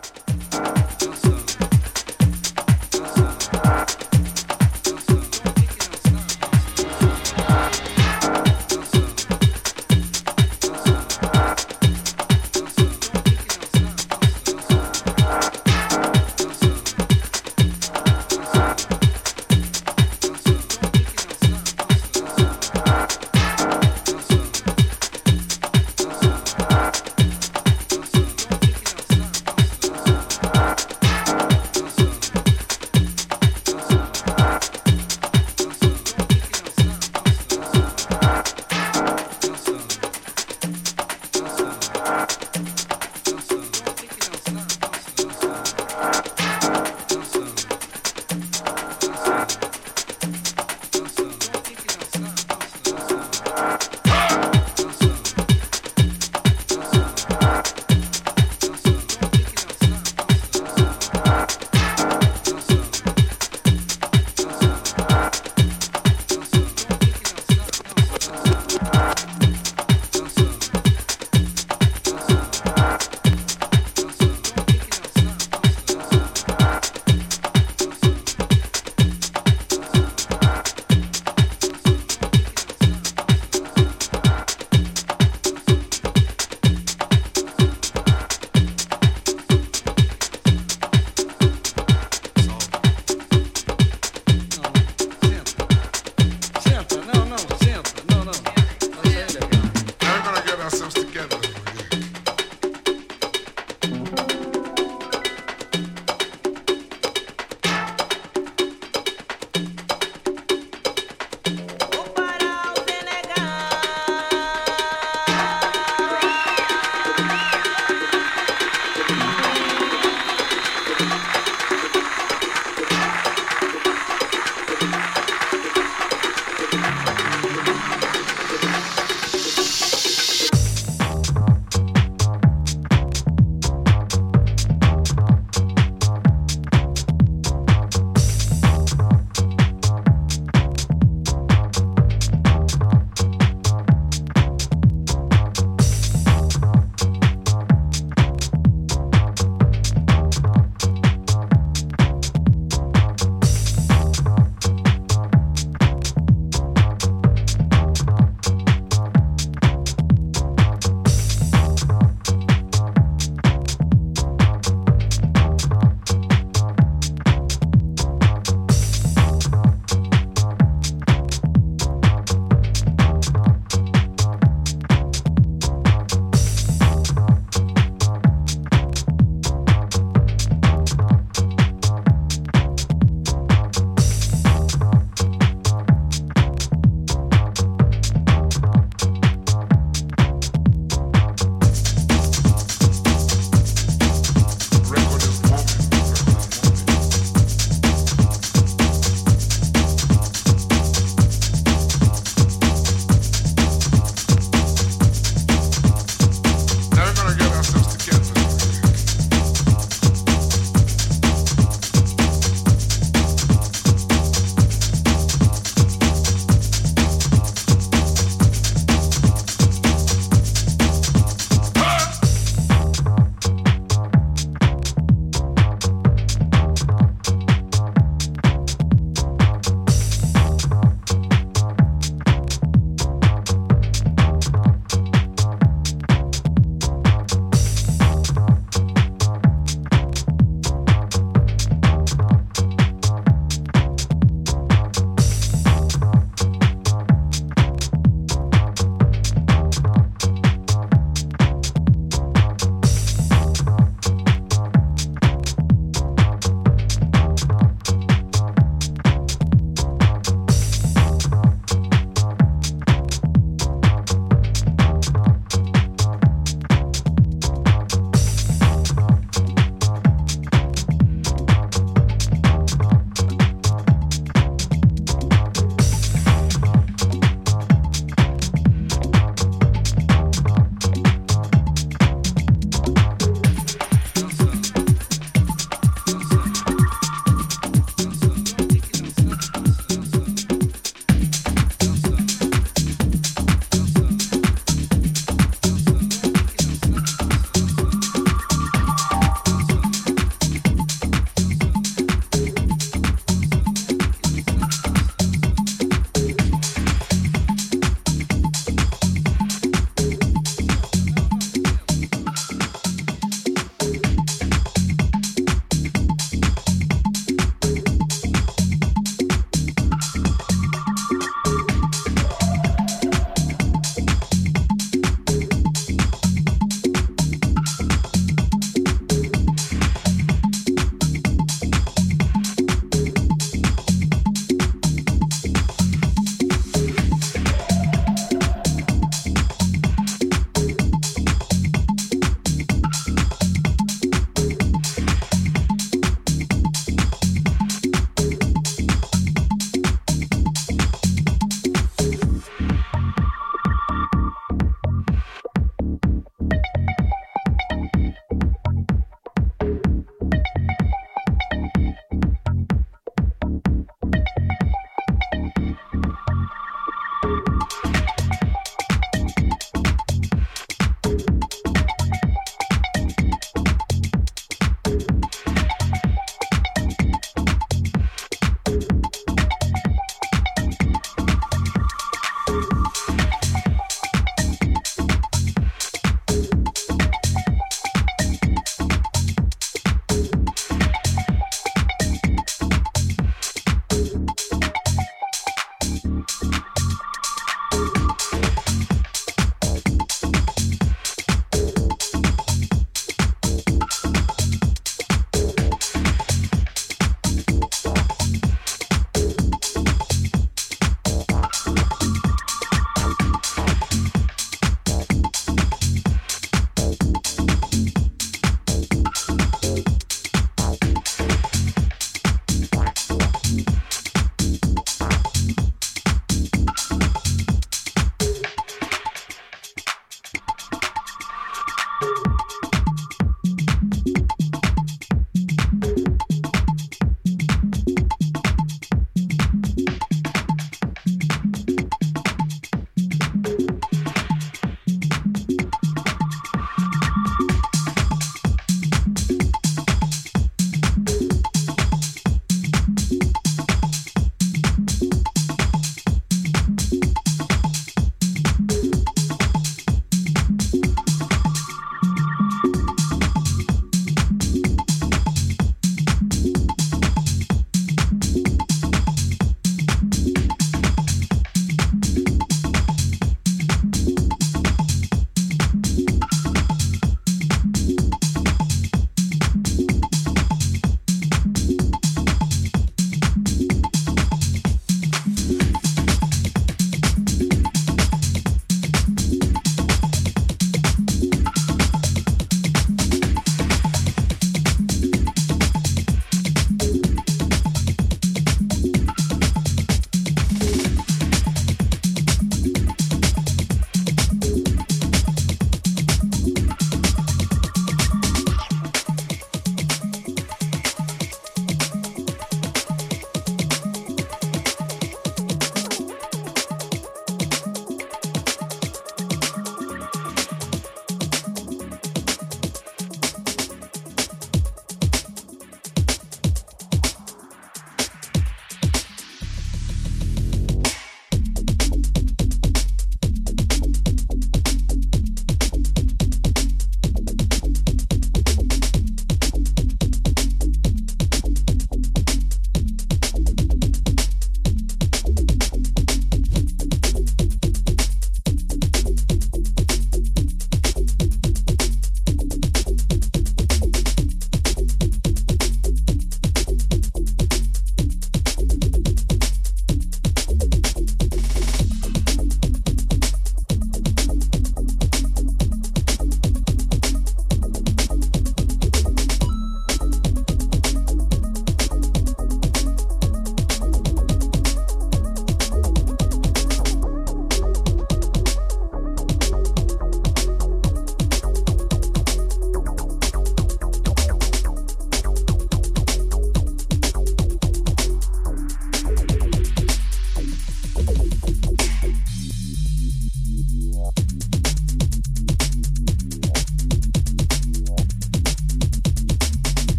Bye.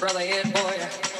brother and boy.